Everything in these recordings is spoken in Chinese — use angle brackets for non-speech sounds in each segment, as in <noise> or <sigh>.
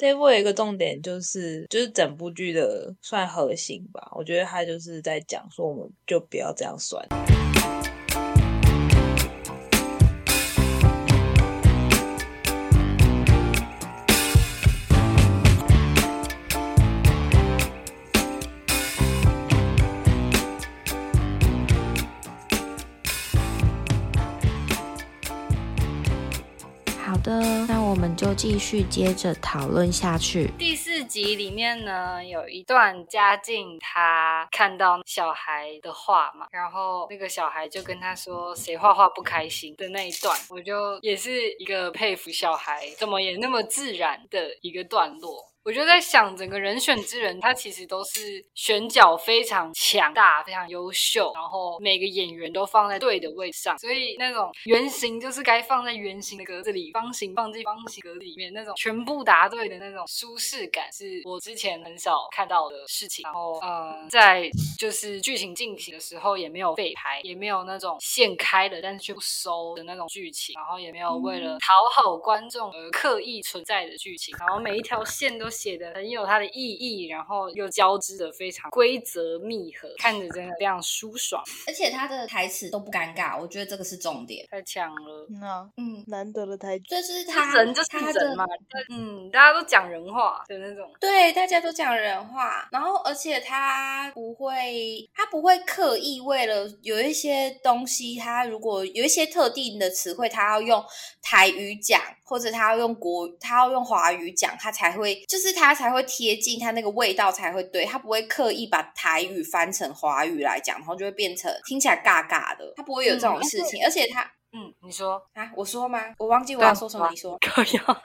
这部有一个重点就是，就是整部剧的算核心吧。我觉得他就是在讲说，我们就不要这样算。就继续接着讨论下去。第四集里面呢，有一段嘉靖他看到小孩的画嘛，然后那个小孩就跟他说谁画画不开心的那一段，我就也是一个佩服小孩怎么也那么自然的一个段落。我就在想，整个人选之人，他其实都是选角非常强大、非常优秀，然后每个演员都放在对的位置上，所以那种圆形就是该放在圆形的格子里，方形放进方形格子里面，那种全部答对的那种舒适感，是我之前很少看到的事情。然后，嗯，在就是剧情进行的时候，也没有废拍，也没有那种线开了但是却不收的那种剧情，然后也没有为了讨好观众而刻意存在的剧情，然后每一条线都。写的很有它的意义，然后又交织的非常规则密合，看着真的非常舒爽，而且他的台词都不尴尬，我觉得这个是重点。太强了。那嗯，难得的台词，就是他人就是他人嘛，嗯，大家都讲人话的那种。对，大家都讲人话，然后而且他不会，他不会刻意为了有一些东西，他如果有一些特定的词汇，他要用台语讲，或者他要用国，他要用华语讲，他才会，就是他才会贴近，他那个味道才会对，他不会刻意把台语翻成华语来讲，然后就会变成听起来尬尬的，他不会有这种事情，而且他。嗯，你说啊，我说吗？我忘记我要说什么，你说。可以啊。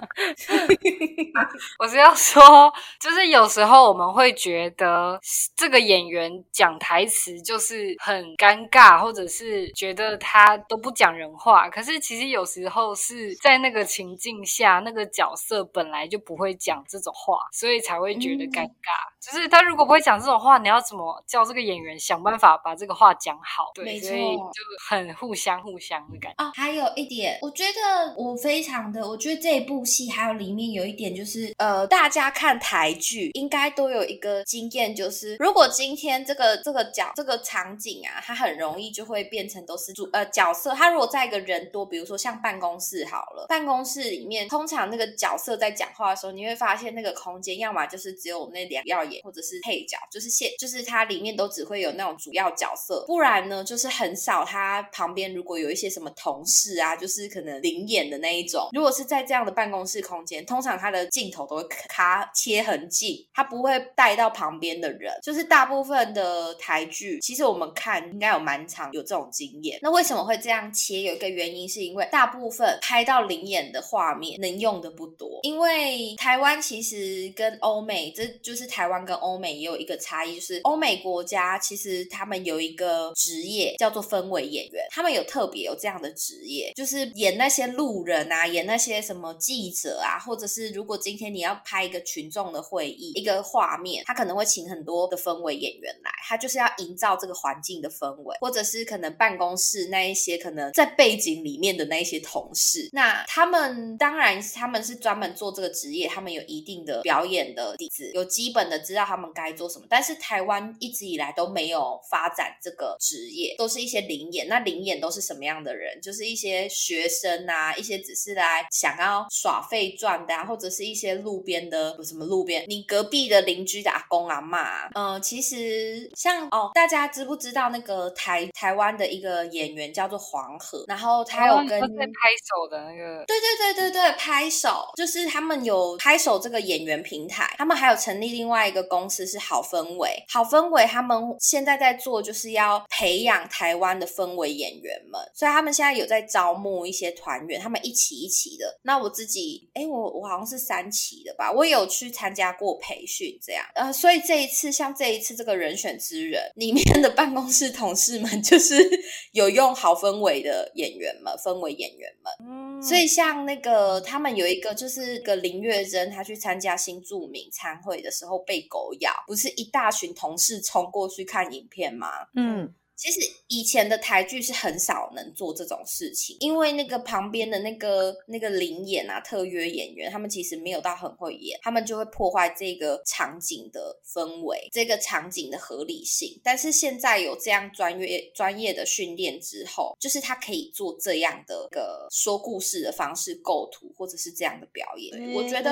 我是要说，就是有时候我们会觉得这个演员讲台词就是很尴尬，或者是觉得他都不讲人话。可是其实有时候是在那个情境下，那个角色本来就不会讲这种话，所以才会觉得尴尬。嗯、就是他如果不会讲这种话，你要怎么叫这个演员想办法把这个话讲好？对，所以就很互相互相的感觉。哦，还有一点，我觉得我非常的，我觉得这一部戏还有里面有一点就是，呃，大家看台剧应该都有一个经验，就是如果今天这个这个角这个场景啊，它很容易就会变成都是主呃角色，它如果在一个人多，比如说像办公室好了，办公室里面通常那个角色在讲话的时候，你会发现那个空间要么就是只有那两要演，或者是配角，就是现就是它里面都只会有那种主要角色，不然呢就是很少它旁边如果有一些什么同事啊，就是可能临演的那一种。如果是在这样的办公室空间，通常他的镜头都会卡切很近，他不会带到旁边的人。就是大部分的台剧，其实我们看应该有蛮长有这种经验。那为什么会这样切？有一个原因是因为大部分拍到临演的画面能用的不多，因为台湾其实跟欧美，这就是台湾跟欧美也有一个差异，就是欧美国家其实他们有一个职业叫做氛围演员，他们有特别有这样的职业，就是演那些路人啊，演那些什么记者啊，或者是如果今天你要拍一个群众的会议，一个画面，他可能会请很多的氛围演员来，他就是要营造这个环境的氛围，或者是可能办公室那一些可能在背景里面的那一些同事，那他们当然他们是专门做这个职业，他们有一定的表演的底子，有基本的知道他们该做什么，但是台湾一直以来都没有发展这个职业，都是一些灵演，那灵演都是什么样的人？就是一些学生啊，一些只是来想要耍费赚的、啊，或者是一些路边的什么路边，你隔壁的邻居的阿公阿妈，嗯、呃，其实像哦，大家知不知道那个台台湾的一个演员叫做黄河，然后他有跟、拍手的那个，对对对对对，拍手就是他们有拍手这个演员平台，他们还有成立另外一个公司是好氛围，好氛围他们现在在做就是要培养台湾的氛围演员们，所以他们现在有在招募一些团员，他们一起一起的。那我自己，哎，我我好像是三期的吧，我有去参加过培训，这样，呃，所以这一次像这一次这个人选之人里面的办公室同事们，就是 <laughs> 有用好氛围的演员们，氛围演员们，嗯，所以像那个他们有一个就是个林月珍，她去参加新著名参会的时候被狗咬，不是一大群同事冲过去看影片吗？嗯。其实以前的台剧是很少能做这种事情，因为那个旁边的那个那个灵演啊、特约演员，他们其实没有到很会演，他们就会破坏这个场景的氛围、这个场景的合理性。但是现在有这样专业专业的训练之后，就是他可以做这样的个说故事的方式、构图，或者是这样的表演。我觉得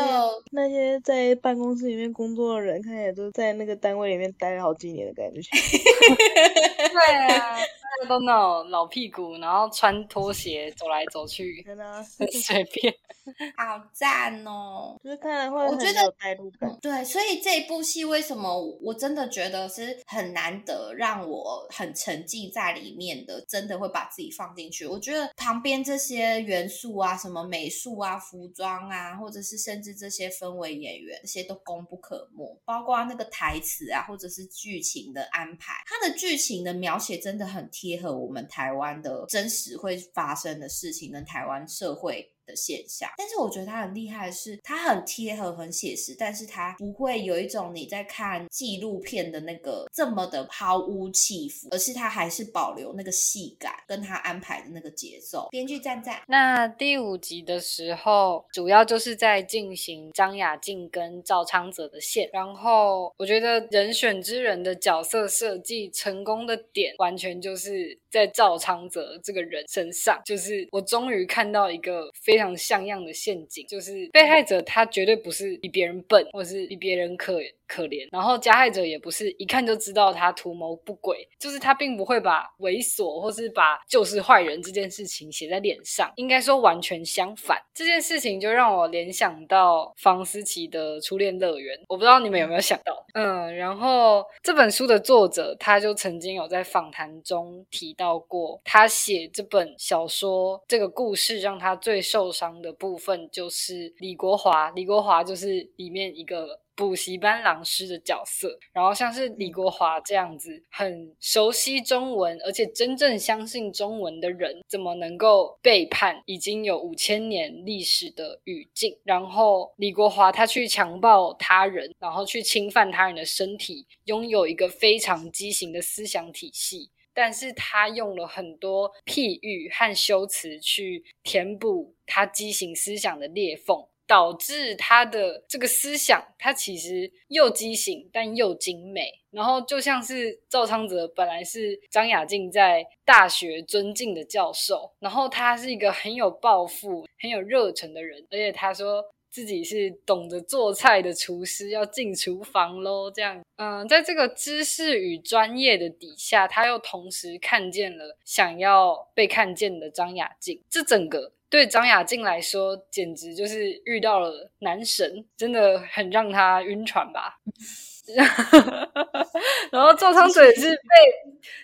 那些在办公室里面工作的人，看起来都在那个单位里面待了好几年的感觉。<laughs> <laughs> <laughs> 对啊，家都那种老屁股，然后穿拖鞋走来走去，<laughs> 真的 <laughs> 很随便。<laughs> 好赞哦！就是看来会我觉得有代入感。对，所以这一部戏为什么我真的觉得是很难得让我很沉浸在里面的，真的会把自己放进去。我觉得旁边这些元素啊，什么美术啊、服装啊，或者是甚至这些氛围演员，这些都功不可没。包括那个台词啊，或者是剧情的安排，它的剧情的描写真的很贴合我们台湾的真实会发生的事情，跟台湾社会。的现象，但是我觉得他很厉害的是，他很贴合、很写实，但是他不会有一种你在看纪录片的那个这么的毫无起伏，而是他还是保留那个戏感，跟他安排的那个节奏。编剧赞赞。那第五集的时候，主要就是在进行张雅静跟赵昌泽的线，然后我觉得人选之人的角色设计成功的点，完全就是在赵昌泽这个人身上，就是我终于看到一个非。非常像样的陷阱，就是被害者他绝对不是比别人笨，或是比别人可可怜，然后加害者也不是一看就知道他图谋不轨，就是他并不会把猥琐或是把就是坏人这件事情写在脸上，应该说完全相反。这件事情就让我联想到房思琪的初恋乐园，我不知道你们有没有想到，嗯，然后这本书的作者他就曾经有在访谈中提到过，他写这本小说这个故事让他最受伤的部分就是李国华，李国华就是里面一个。补习班老师的角色，然后像是李国华这样子很熟悉中文，而且真正相信中文的人，怎么能够背叛已经有五千年历史的语境？然后李国华他去强暴他人，然后去侵犯他人的身体，拥有一个非常畸形的思想体系，但是他用了很多譬喻和修辞去填补他畸形思想的裂缝。导致他的这个思想，他其实又畸形但又精美。然后就像是赵昌泽本来是张雅静在大学尊敬的教授，然后他是一个很有抱负、很有热忱的人，而且他说自己是懂得做菜的厨师，要进厨房喽。这样，嗯，在这个知识与专业的底下，他又同时看见了想要被看见的张雅静，这整个。对张雅静来说，简直就是遇到了男神，真的很让他晕船吧。<laughs> 然后赵昌嘴是被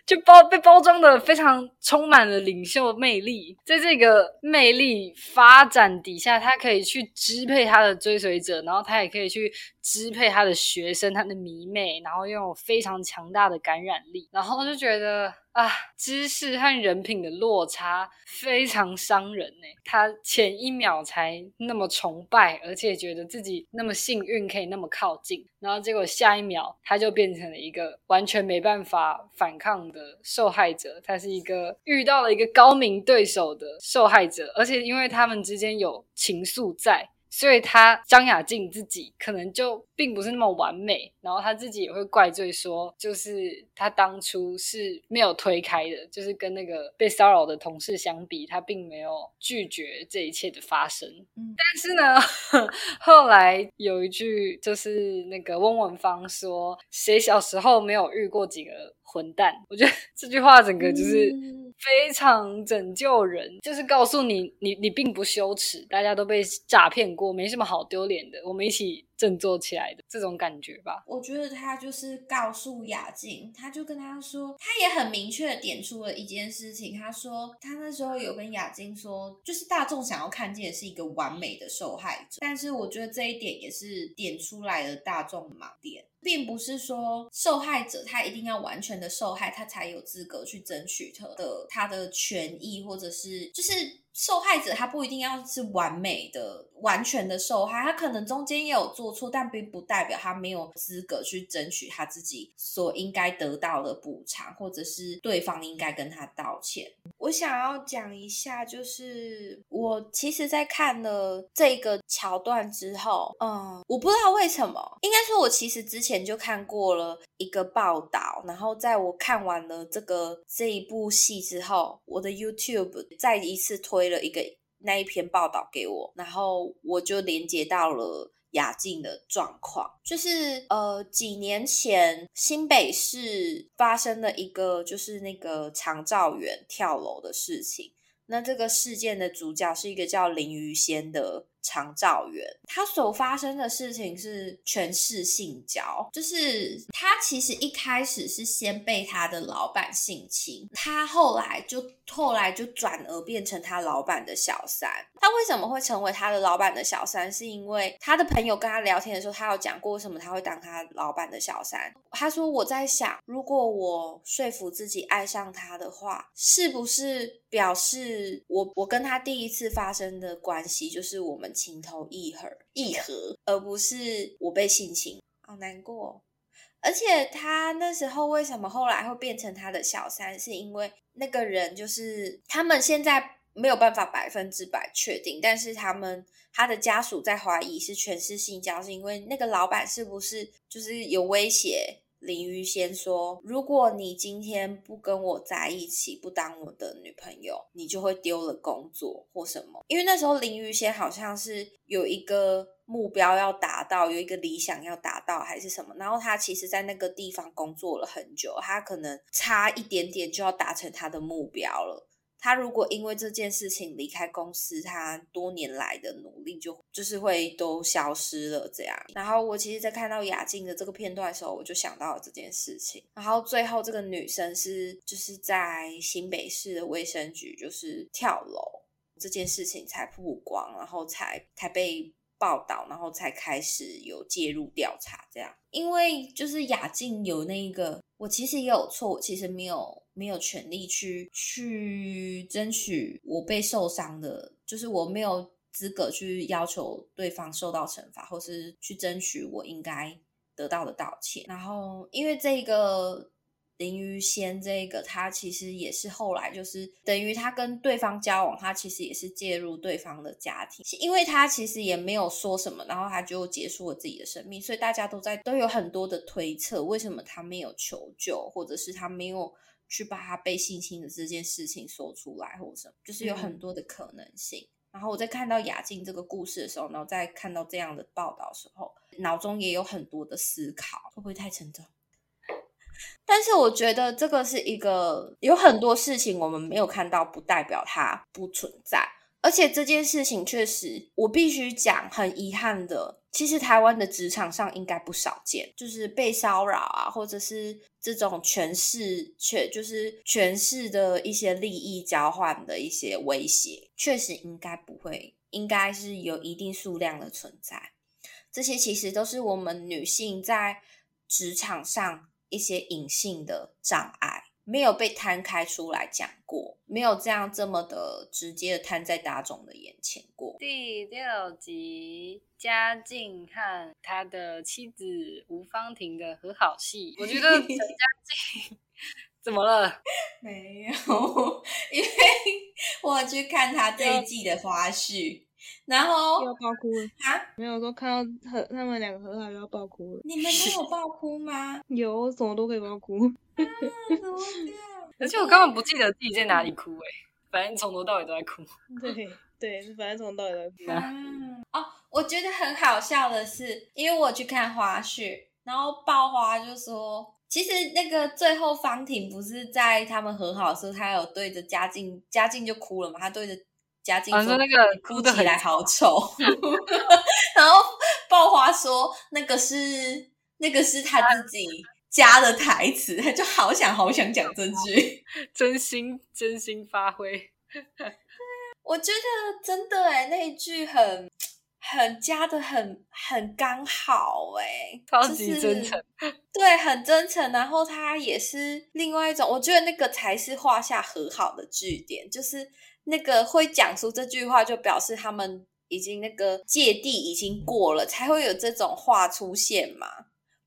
就包被包装的非常充满了领袖魅力，在这个魅力发展底下，他可以去支配他的追随者，然后他也可以去支配他的学生、他的迷妹，然后拥有非常强大的感染力，然后就觉得。啊，知识和人品的落差非常伤人呢。他前一秒才那么崇拜，而且觉得自己那么幸运可以那么靠近，然后结果下一秒他就变成了一个完全没办法反抗的受害者。他是一个遇到了一个高明对手的受害者，而且因为他们之间有情愫在。所以他张雅静自己可能就并不是那么完美，然后他自己也会怪罪说，就是他当初是没有推开的，就是跟那个被骚扰的同事相比，他并没有拒绝这一切的发生。嗯，但是呢，<laughs> 后来有一句就是那个翁文芳说，谁小时候没有遇过几个混蛋？我觉得这句话整个就是。非常拯救人，就是告诉你，你你并不羞耻，大家都被诈骗过，没什么好丢脸的，我们一起振作起来的这种感觉吧。我觉得他就是告诉雅静，他就跟他说，他也很明确的点出了一件事情，他说他那时候有跟雅静说，就是大众想要看见的是一个完美的受害者，但是我觉得这一点也是点出来了大众的盲点。并不是说受害者他一定要完全的受害，他才有资格去争取他的他的权益，或者是就是。受害者他不一定要是完美的、完全的受害，他可能中间也有做错，但并不代表他没有资格去争取他自己所应该得到的补偿，或者是对方应该跟他道歉。我想要讲一下，就是我其实，在看了这个桥段之后，嗯，我不知道为什么，应该说，我其实之前就看过了一个报道，然后在我看完了这个这一部戏之后，我的 YouTube 再一次推了一个那一篇报道给我，然后我就连接到了。雅静的状况，就是呃几年前新北市发生了一个就是那个长照员跳楼的事情。那这个事件的主角是一个叫林于仙的。长照员，他所发生的事情是权势性交，就是他其实一开始是先被他的老板性侵，他后来就后来就转而变成他老板的小三。他为什么会成为他的老板的小三？是因为他的朋友跟他聊天的时候，他有讲过为什么他会当他老板的小三。他说：“我在想，如果我说服自己爱上他的话，是不是表示我我跟他第一次发生的关系就是我们。”情投意合，意合，而不是我被性侵，好难过。而且他那时候为什么后来会变成他的小三？是因为那个人就是他们现在没有办法百分之百确定，但是他们他的家属在怀疑是全是性交，是因为那个老板是不是就是有威胁？林于仙说：“如果你今天不跟我在一起，不当我的女朋友，你就会丢了工作或什么。因为那时候林于仙好像是有一个目标要达到，有一个理想要达到，还是什么。然后他其实，在那个地方工作了很久，他可能差一点点就要达成他的目标了。”他如果因为这件事情离开公司，他多年来的努力就就是会都消失了。这样，然后我其实，在看到雅静的这个片段的时候，我就想到了这件事情。然后最后，这个女生是就是在新北市的卫生局，就是跳楼这件事情才曝光，然后才才被报道，然后才开始有介入调查。这样，因为就是雅静有那个，我其实也有错，我其实没有。没有权利去去争取我被受伤的，就是我没有资格去要求对方受到惩罚，或是去争取我应该得到的道歉。然后，因为这个林于仙，这个他其实也是后来就是等于他跟对方交往，他其实也是介入对方的家庭，因为他其实也没有说什么，然后他就结束了自己的生命，所以大家都在都有很多的推测，为什么他没有求救，或者是他没有。去把他被性侵的这件事情说出来，或者什么，就是有很多的可能性。然后我在看到雅静这个故事的时候，然后再看到这样的报道的时候，脑中也有很多的思考，会不会太沉重？但是我觉得这个是一个有很多事情我们没有看到，不代表它不存在。而且这件事情确实，我必须讲，很遗憾的。其实台湾的职场上应该不少见，就是被骚扰啊，或者是这种权势、权就是权势的一些利益交换的一些威胁，确实应该不会，应该是有一定数量的存在。这些其实都是我们女性在职场上一些隐性的障碍。没有被摊开出来讲过，没有这样这么的直接的摊在大众的眼前过。第六集嘉靖和他的妻子吴芳婷的和好戏，我觉得陈嘉靖怎么了？<laughs> 没有，<laughs> 因为我去看他这一季的花絮，然后要爆哭了啊！没有说看到和他们两个和好要爆哭了。你们都有爆哭吗？<laughs> 有，什么都可以爆哭。<laughs> 而且我根本不记得自己在哪里哭哎，反正从头到尾都在哭。<laughs> 对对，反正从头到尾都在哭。哦，我觉得很好笑的是，因为我去看花絮，然后爆花就说，其实那个最后方婷不是在他们和好的时候，他有对着嘉靖，嘉靖就哭了嘛，他对着嘉靖说那个哭起来好丑 <laughs> <laughs> 然后爆花说那个是那个是他自己。加的台词，他就好想好想讲这句，<laughs> 真心真心发挥。我觉得真的哎，那一句很很加的很很刚好哎、超就是级真诚。对，很真诚。然后他也是另外一种，我觉得那个才是画下和好的句点，就是那个会讲出这句话，就表示他们已经那个芥蒂已经过了，才会有这种话出现嘛。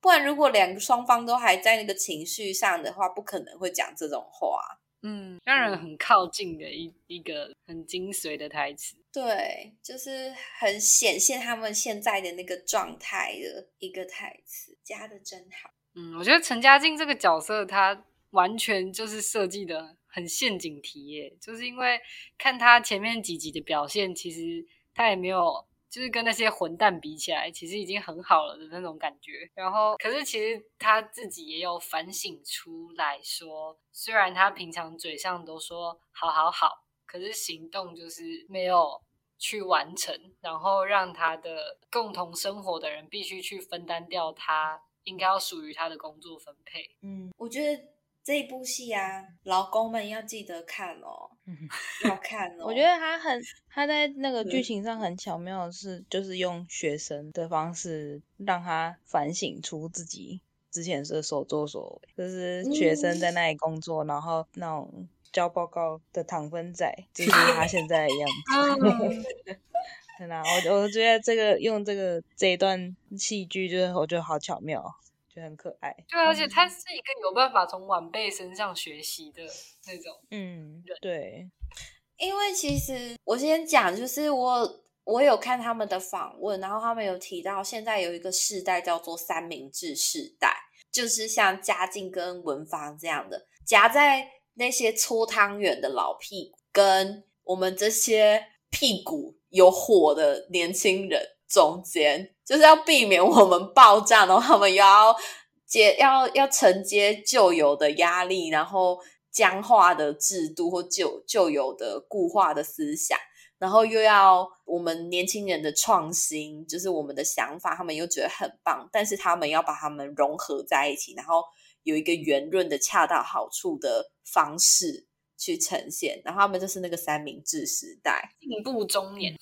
不然，如果两个双方都还在那个情绪上的话，不可能会讲这种话。嗯，让人很靠近的一一个很精髓的台词。对，就是很显现他们现在的那个状态的一个台词，加的真好。嗯，我觉得陈嘉静这个角色，他完全就是设计的很陷阱题耶，就是因为看他前面几集的表现，其实他也没有。就是跟那些混蛋比起来，其实已经很好了的那种感觉。然后，可是其实他自己也有反省出来说，虽然他平常嘴上都说好好好，可是行动就是没有去完成，然后让他的共同生活的人必须去分担掉他应该要属于他的工作分配。嗯，我觉得这一部戏啊，老公们要记得看哦，要看哦。我觉得他很 <laughs> 他在那个剧情上很巧妙的是，就是用学生的方式让他反省出自己之前是所作所为，就是学生在那里工作，然后那种交报告的糖分仔，就是 <laughs> 他现在的样子。真的啊，我我觉得这个用这个这一段戏剧，就是我觉得好巧妙，就很可爱。对，而且他是一个有办法从晚辈身上学习的那种。嗯，对，因为其实我先讲，就是我我有看他们的访问，然后他们有提到，现在有一个世代叫做三明治世代，就是像嘉靖跟文芳这样的，夹在那些搓汤圆的老屁股，跟我们这些屁股有火的年轻人中间，就是要避免我们爆炸，然后他们又要接要要承接旧有的压力，然后僵化的制度或旧旧有的固化的思想，然后又要我们年轻人的创新，就是我们的想法，他们又觉得很棒，但是他们要把他们融合在一起，然后有一个圆润的恰到好处的方式去呈现，然后他们就是那个三明治时代，进步中年，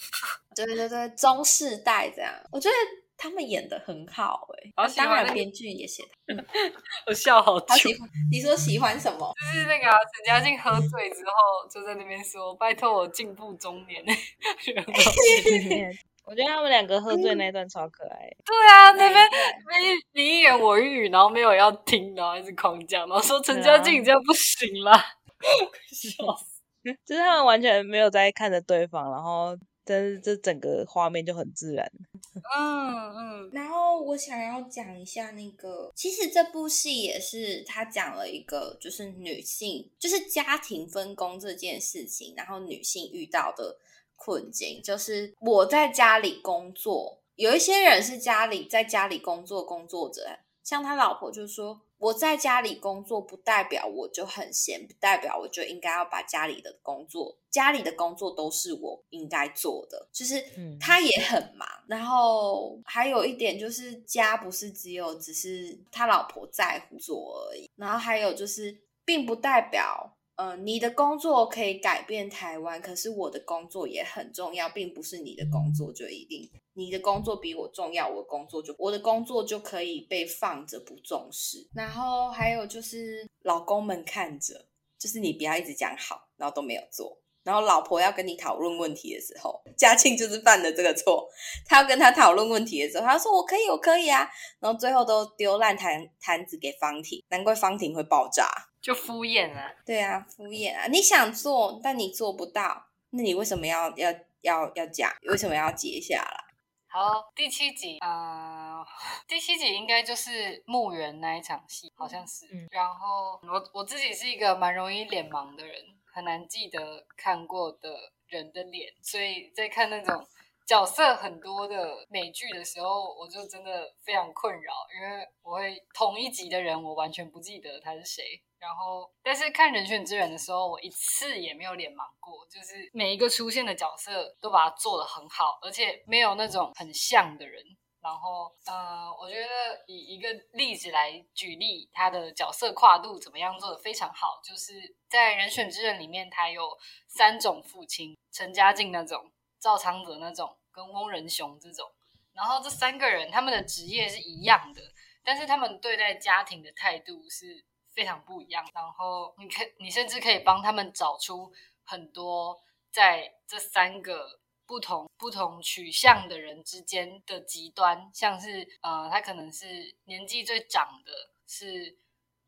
对对对，中世代这样，我觉得他们演的很好哎、好欸，当然编剧也写的 <laughs> 我笑好久好喜。欢。你说喜欢什么？就是那个啊陈嘉俊喝醉之后，就在那边说：“拜托我进步中年。<laughs> <laughs> ”我觉得他们两个喝醉那段超可爱。对啊，那边对那边你一言我一语，然后没有要听，然后一直狂讲，然后说陈嘉静你这样不行啦，<laughs> 笑死！<laughs> 就是他们完全没有在看着对方，然后但是这整个画面就很自然。<laughs> 嗯嗯，然后我想要讲一下那个，其实这部戏也是他讲了一个，就是女性，就是家庭分工这件事情，然后女性遇到的困境，就是我在家里工作，有一些人是家里在家里工作工作者，像他老婆就说。我在家里工作，不代表我就很闲，不代表我就应该要把家里的工作，家里的工作都是我应该做的。就是嗯他也很忙，然后还有一点就是家不是只有只是他老婆在乎做而已，然后还有就是，并不代表。呃，你的工作可以改变台湾，可是我的工作也很重要，并不是你的工作就一定，你的工作比我重要，我的工作就我的工作就可以被放着不重视。然后还有就是老公们看着，就是你不要一直讲好，然后都没有做。然后老婆要跟你讨论问题的时候，嘉庆就是犯了这个错。他要跟他讨论问题的时候，他说我可以，我可以啊。然后最后都丢烂摊摊子给方婷，难怪方婷会爆炸。就敷衍啊。对啊，敷衍啊！你想做，但你做不到，那你为什么要要要要讲？为什么要接下来？好，第七集，呃，第七集应该就是墓园那一场戏，好像是。嗯然后我我自己是一个蛮容易脸盲的人，很难记得看过的人的脸，所以在看那种角色很多的美剧的时候，我就真的非常困扰，因为我会同一集的人，我完全不记得他是谁。然后，但是看《人选之人》的时候，我一次也没有脸盲过，就是每一个出现的角色都把它做得很好，而且没有那种很像的人。然后，呃，我觉得以一个例子来举例，他的角色跨度怎么样做的非常好，就是在《人选之人》里面，他有三种父亲：陈嘉靖那种、赵昌泽那种，跟翁仁雄这种。然后这三个人他们的职业是一样的，但是他们对待家庭的态度是非常不一样。然后你可你甚至可以帮他们找出很多在这三个不同不同取向的人之间的极端，像是呃，他可能是年纪最长的，是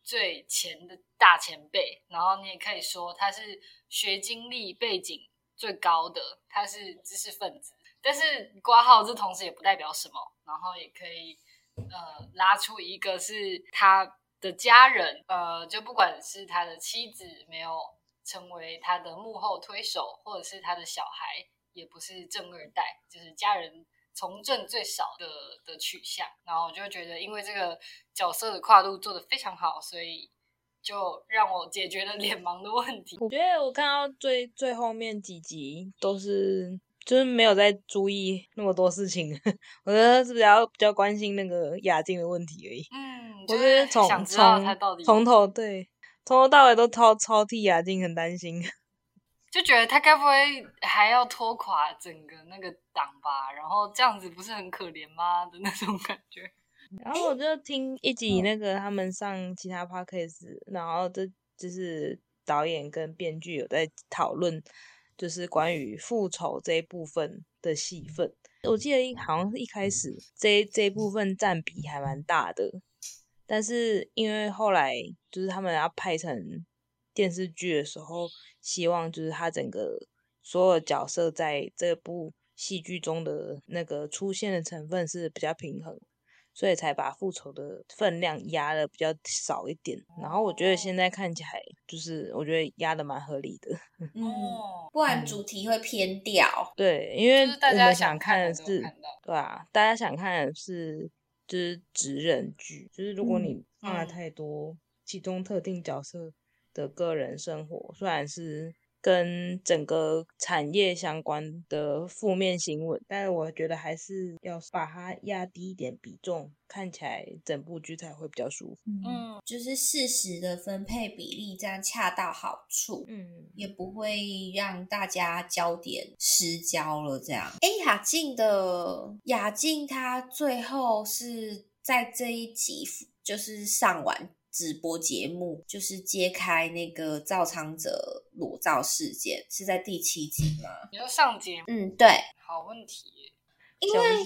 最前的大前辈，然后你也可以说他是学经历背景最高的，他是知识分子。但是挂号这同时也不代表什么，然后也可以呃拉出一个是他的家人，呃，就不管是他的妻子没有成为他的幕后推手，或者是他的小孩也不是正二代，就是家人从政最少的的取向，然后我就觉得因为这个角色的跨度做的非常好，所以就让我解决了 <laughs> 脸盲的问题。我觉得我看到最最后面几集都是。就是没有在注意那么多事情，<laughs> 我觉得是比较比较关心那个雅静的问题而已。嗯，我是从从从头对从头到尾都超超替雅静很担心，<laughs> 就觉得他该不会还要拖垮整个那个党吧？然后这样子不是很可怜吗的那种感觉。<laughs> 然后我就听一集那个他们上其他 podcast，然后这就是导演跟编剧有在讨论。就是关于复仇这一部分的戏份，我记得好像是一开始这这部分占比还蛮大的，但是因为后来就是他们要拍成电视剧的时候，希望就是他整个所有角色在这部戏剧中的那个出现的成分是比较平衡。所以才把复仇的分量压的比较少一点，然后我觉得现在看起来就是我觉得压的蛮合理的，<laughs> 哦，不然主题会偏掉。对，因为大家想看的是，对啊，大家想看的是就是职人剧，就是如果你放了太多其中特定角色的个人生活，虽然是。跟整个产业相关的负面新闻，但是我觉得还是要把它压低一点比重，看起来整部剧才会比较舒服。嗯，就是适时的分配比例，这样恰到好处。嗯，也不会让大家焦点失焦了。这样，哎，雅静的雅静，她最后是在这一集就是上完。直播节目就是揭开那个造仓者裸照事件，是在第七集吗？<laughs> 你说上节目？嗯，对。好问题，因为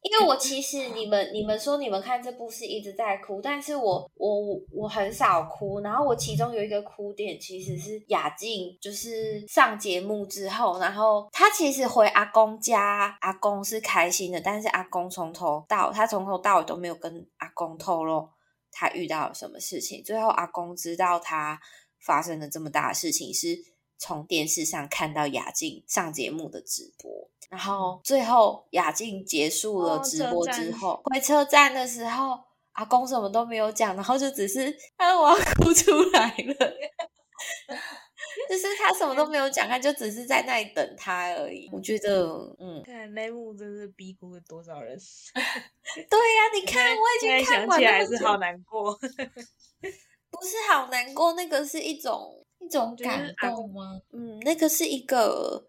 因为我其实你们你们说你们看这部是一直在哭，但是我我我很少哭。然后我其中有一个哭点其实是雅静，就是上节目之后，然后她其实回阿公家，阿公是开心的，但是阿公从头到他从头到尾都没有跟阿公透露。他遇到了什么事情？最后阿公知道他发生了这么大的事情，是从电视上看到雅静上节目的直播。然后最后雅静结束了直播之后，<laughs> 回车站的时候，阿公什么都没有讲，然后就只是啊，我要哭出来了。就是他什么都没有讲，他就只是在那里等他而已。我觉得，嗯，看那幕真是逼哭了多少人。<laughs> 对呀，你 <laughs> 看，我已经看完了，还是好难过。<laughs> 不是好难过，那个是一种一种感动吗？嗯，那个是一个。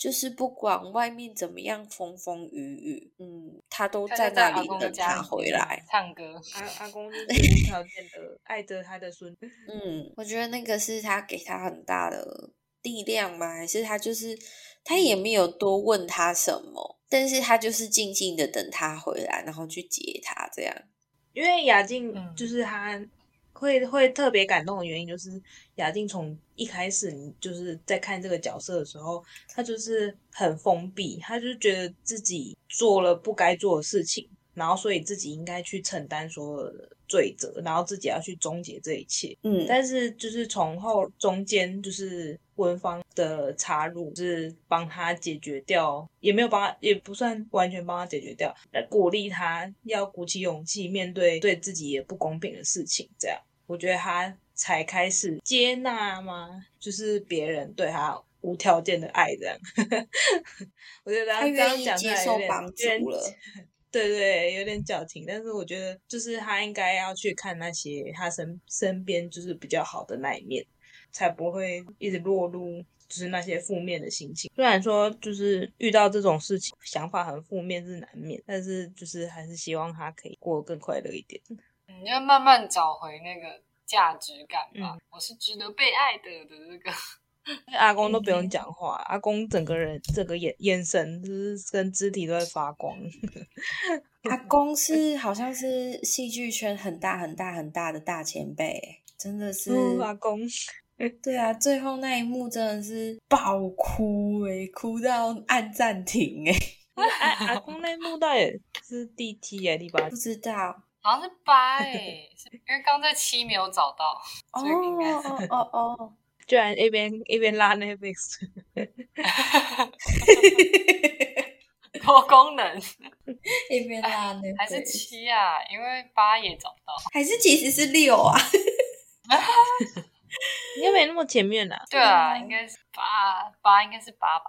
就是不管外面怎么样风风雨雨，嗯，他都在那里等他回来唱歌。阿阿公是 <laughs> 无条件的爱着他的孙。嗯，我觉得那个是他给他很大的力量吗？还是他就是他也没有多问他什么，但是他就是静静的等他回来，然后去接他这样。因为雅静就是他。会会特别感动的原因，就是雅静从一开始，你就是在看这个角色的时候，他就是很封闭，他就觉得自己做了不该做的事情，然后所以自己应该去承担所有的罪责，然后自己要去终结这一切。嗯，但是就是从后中间就是文芳的插入，就是帮他解决掉，也没有帮他，也不算完全帮他解决掉，来鼓励他要鼓起勇气面对对自己也不公平的事情，这样。我觉得他才开始接纳吗？就是别人对他无条件的爱这样。<laughs> 我觉得他愿意接受帮助了，<laughs> 对对，有点矫情。但是我觉得，就是他应该要去看那些他身身边就是比较好的那一面，才不会一直落入就是那些负面的心情。虽然说就是遇到这种事情，想法很负面是难免，但是就是还是希望他可以过得更快乐一点。你要慢慢找回那个价值感吧。我是值得被爱的的这个。<laughs> 阿公都不用讲话，阿公整个人整个眼眼神就是跟肢体都在发光。<laughs> 阿公是好像是戏剧圈很大很大很大的大前辈，真的是阿公。对啊，最后那一幕真的是爆哭哎，哭到按暂停 <laughs> 哎。阿阿公那一幕到底是第七还是第八？不知道，好像是八哎，因为刚在七没有找到，所以应该哦哦哦。居然一边一边拉那 b i 多功能，一边拉那 <laughs> 还是七啊？因为八也找不到，还是其实是六啊？<laughs> 应该没那么前面啦。对啊，应该是八八，应该是八吧。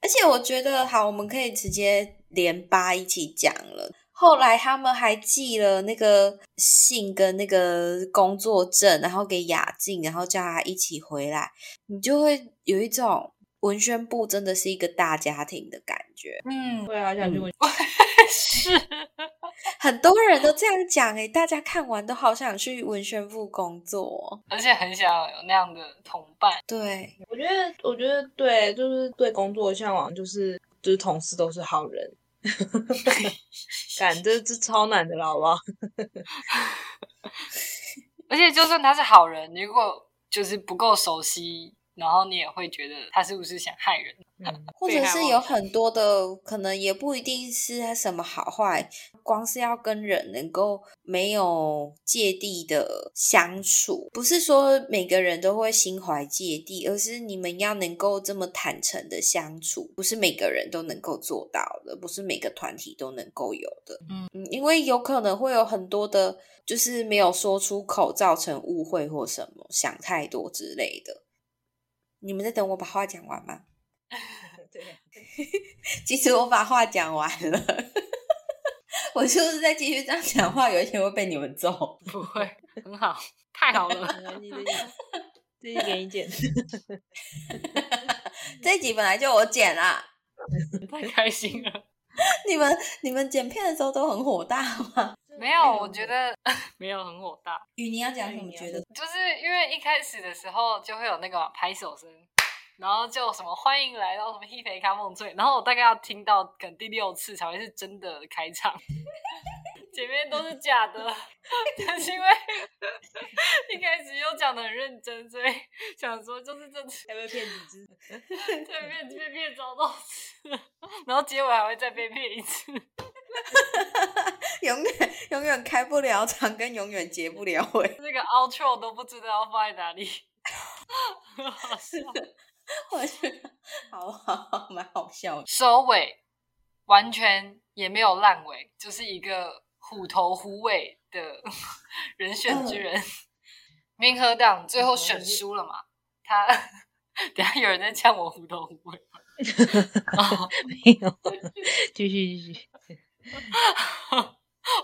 而且我觉得好，我们可以直接连八一起讲了。后来他们还寄了那个信跟那个工作证，然后给雅静，然后叫他一起回来，你就会有一种文宣部真的是一个大家庭的感觉。嗯，对啊，想去问，<laughs> 是很多人都这样讲诶，大家看完都好想去文宣部工作，而且很想有那样的同伴。对，我觉得，我觉得对，就是对工作向往，就是就是同事都是好人。<laughs> 感这这超难的，好不好？<laughs> 而且就算他是好人，如果就是不够熟悉，然后你也会觉得他是不是想害人？或者是有很多的可能，也不一定是他什么好坏，光是要跟人能够没有芥蒂的相处，不是说每个人都会心怀芥蒂，而是你们要能够这么坦诚的相处，不是每个人都能够做到的，不是每个团体都能够有的。嗯嗯，因为有可能会有很多的，就是没有说出口，造成误会或什么，想太多之类的。你们在等我把话讲完吗？<laughs> 对，<laughs> 其实我把话讲完了，<laughs> 我就是再继续这样讲话，有一天会被你们揍。不会，很好，太好了。这集给你剪，这一集本来就我剪啦，太开心了。你们你们剪片的时候都很火大吗？没有，我觉得 <laughs> 没有很火大。雨你要讲什么？觉得就是因为一开始的时候就会有那个拍手声。然后就什么欢迎来到什么黑肥咖梦醉，然后我大概要听到可能第六次才会是真的开场，<laughs> 前面都是假的，<laughs> 但是因为一开始又讲的很认真，所以想说就是这次还被骗几次，再被被骗找到次，然后结尾还会再被骗一次，永远永远开不了场，跟永远结不了尾，<laughs> 那个 outro 都不知道要放在哪里，<laughs> 好笑。我觉得好好蛮好笑的，收尾完全也没有烂尾，就是一个虎头虎尾的 <laughs> 人选之人。民和党最后选输了嘛？他等下有人在呛我虎头虎尾吗？没有，继续继续。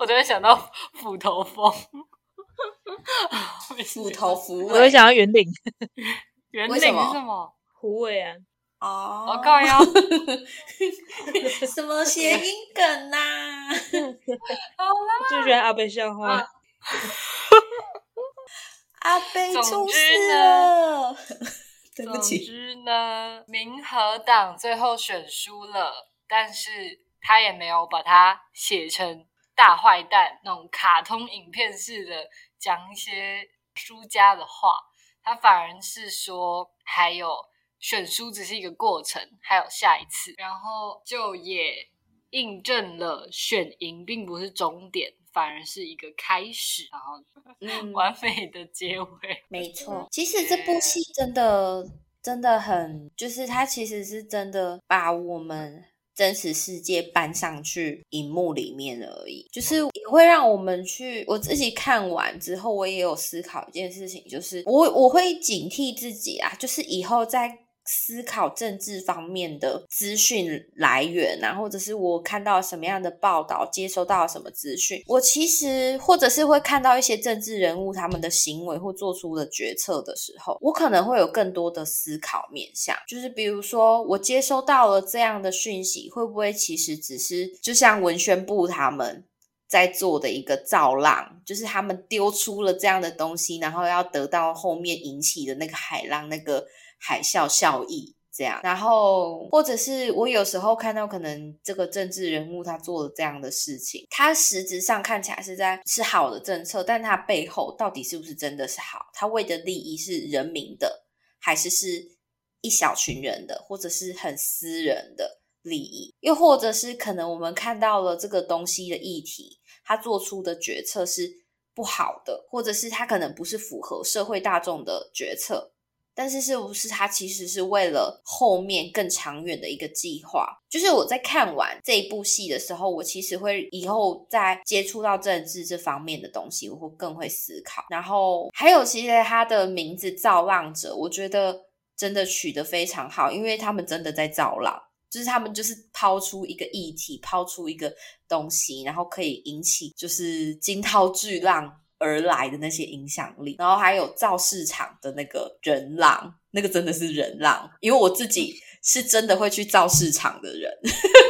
我突然想到斧头风，斧头 <laughs> 虎尾，我又想要圆领，<laughs> 圆领是什么？虎尾啊！哦，我靠呀！<laughs> 什么谐音梗呐？好啦，最喜欢阿贝笑话。阿贝出事了，对不起。总之呢，民和党最后选输了，但是他也没有把它写成大坏蛋那种卡通影片式的讲一些输家的话，他反而是说还有。选书只是一个过程，还有下一次，然后就也印证了选赢并不是终点，反而是一个开始，然后嗯，<laughs> 完美的结尾。没错，其实这部戏真的真的很，就是它其实是真的把我们真实世界搬上去荧幕里面而已，就是也会让我们去。我自己看完之后，我也有思考一件事情，就是我我会警惕自己啊，就是以后在。思考政治方面的资讯来源啊，或者是我看到什么样的报道，接收到什么资讯，我其实或者是会看到一些政治人物他们的行为或做出的决策的时候，我可能会有更多的思考面向，就是比如说我接收到了这样的讯息，会不会其实只是就像文宣部他们。在做的一个造浪，就是他们丢出了这样的东西，然后要得到后面引起的那个海浪、那个海啸效益，这样。然后，或者是我有时候看到，可能这个政治人物他做了这样的事情，他实质上看起来是在是好的政策，但他背后到底是不是真的是好？他为的利益是人民的，还是是一小群人的，或者是很私人的？利益，又或者是可能我们看到了这个东西的议题，他做出的决策是不好的，或者是他可能不是符合社会大众的决策，但是是不是他其实是为了后面更长远的一个计划？就是我在看完这一部戏的时候，我其实会以后在接触到政治这方面的东西，我会更会思考。然后还有，其实他的名字“造浪者”，我觉得真的取得非常好，因为他们真的在造浪。就是他们就是抛出一个议题，抛出一个东西，然后可以引起就是惊涛巨浪而来的那些影响力，然后还有造市场的那个人浪，那个真的是人浪，因为我自己是真的会去造市场的人，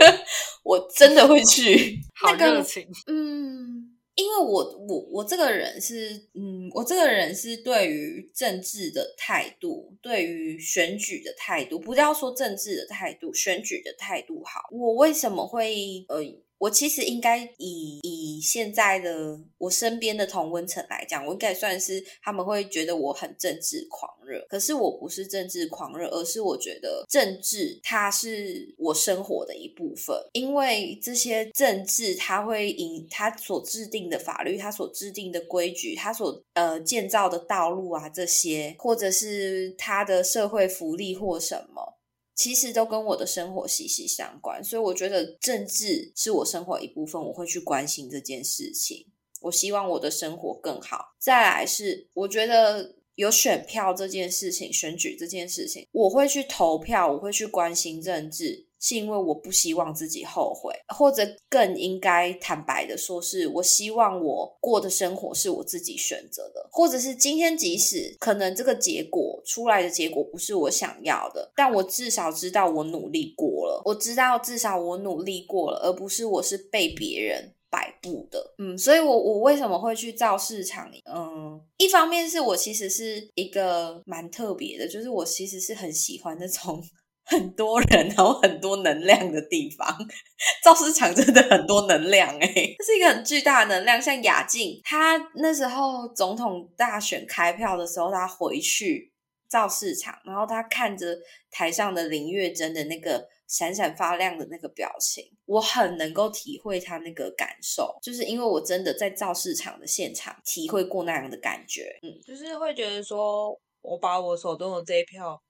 <laughs> 我真的会去，<laughs> 好热情，嗯。因为我我我这个人是，嗯，我这个人是对于政治的态度，对于选举的态度，不要说政治的态度，选举的态度好。我为什么会呃？我其实应该以以现在的我身边的同温层来讲，我应该算是他们会觉得我很政治狂热。可是我不是政治狂热，而是我觉得政治它是我生活的一部分。因为这些政治，它会引它所制定的法律，它所制定的规矩，它所呃建造的道路啊，这些或者是它的社会福利或什么。其实都跟我的生活息息相关，所以我觉得政治是我生活一部分，我会去关心这件事情。我希望我的生活更好。再来是，我觉得有选票这件事情，选举这件事情，我会去投票，我会去关心政治。是因为我不希望自己后悔，或者更应该坦白的说，是我希望我过的生活是我自己选择的，或者是今天即使可能这个结果出来的结果不是我想要的，但我至少知道我努力过了，我知道至少我努力过了，而不是我是被别人摆布的。嗯，所以我我为什么会去造市场？嗯，一方面是我其实是一个蛮特别的，就是我其实是很喜欢那种。很多人，然后很多能量的地方，<laughs> 造市场真的很多能量哎，<laughs> 这是一个很巨大的能量。像雅静，他那时候总统大选开票的时候，他回去造市场，然后他看着台上的林月珍的那个闪闪发亮的那个表情，我很能够体会他那个感受，就是因为我真的在造市场的现场体会过那样的感觉，嗯，就是会觉得说我把我手中的这一票。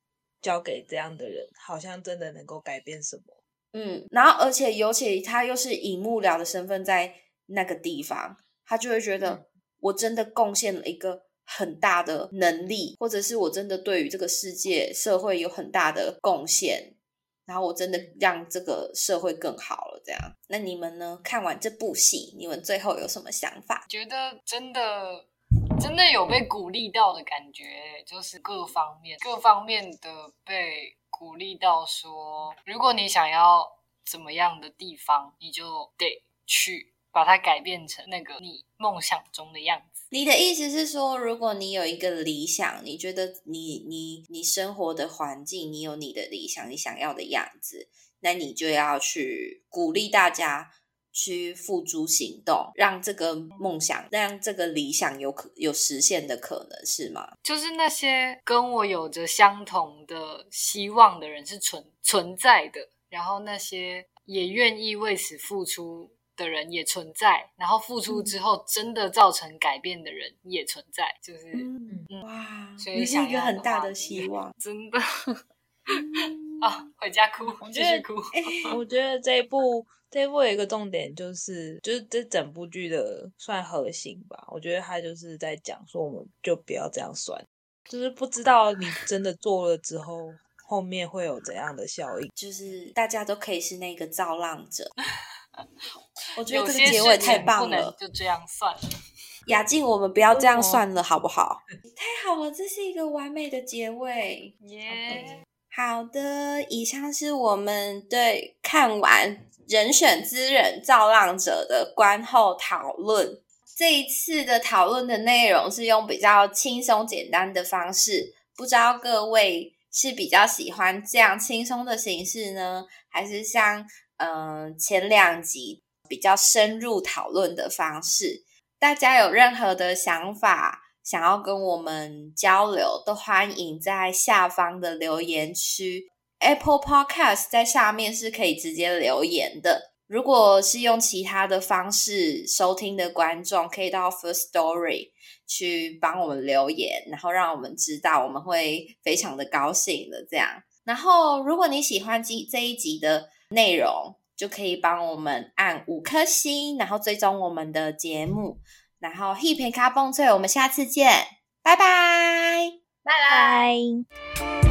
交给这样的人，好像真的能够改变什么？嗯，然后而且尤其他又是以幕僚的身份在那个地方，他就会觉得我真的贡献了一个很大的能力，或者是我真的对于这个世界社会有很大的贡献，然后我真的让这个社会更好了。这样，那你们呢？看完这部戏，你们最后有什么想法？觉得真的。真的有被鼓励到的感觉，就是各方面、各方面的被鼓励到。说，如果你想要怎么样的地方，你就得去把它改变成那个你梦想中的样子。你的意思是说，如果你有一个理想，你觉得你你你生活的环境，你有你的理想，你想要的样子，那你就要去鼓励大家。去付诸行动，让这个梦想，让这个理想有可有实现的可能，是吗？就是那些跟我有着相同的希望的人是存存在的，然后那些也愿意为此付出的人也存在，然后付出之后真的造成改变的人也存在，就是哇，所以是一个很大的希望，<laughs> 真的 <laughs> 啊，回家哭，继续哭。<laughs> 我觉得这一部。这一部有一个重点，就是就是这整部剧的算核心吧。我觉得他就是在讲说，我们就不要这样算，就是不知道你真的做了之后后面会有怎样的效应？就是大家都可以是那个造浪者。<laughs> 我觉得这个结尾太棒了，就这样算了。雅静，我们不要这样哦算了，好不好？<laughs> 太好了，这是一个完美的结尾。耶、好的，以上是我们对看完《人选之人造浪者》的观后讨论。这一次的讨论的内容是用比较轻松简单的方式，不知道各位是比较喜欢这样轻松的形式呢，还是像嗯、前两集比较深入讨论的方式？大家有任何的想法，想要跟我们交流，都欢迎在下方的留言区，Apple Podcast 在下面是可以直接留言的。如果是用其他的方式收听的观众，可以到 First Story 去帮我们留言，然后让我们知道，我们会非常的高兴的这样。然后，如果你喜欢这这一集的内容，就可以帮我们按五颗星，然后追踪我们的节目。然后 Hip 卡蹦脆，我们下次见，拜拜。拜拜。拜。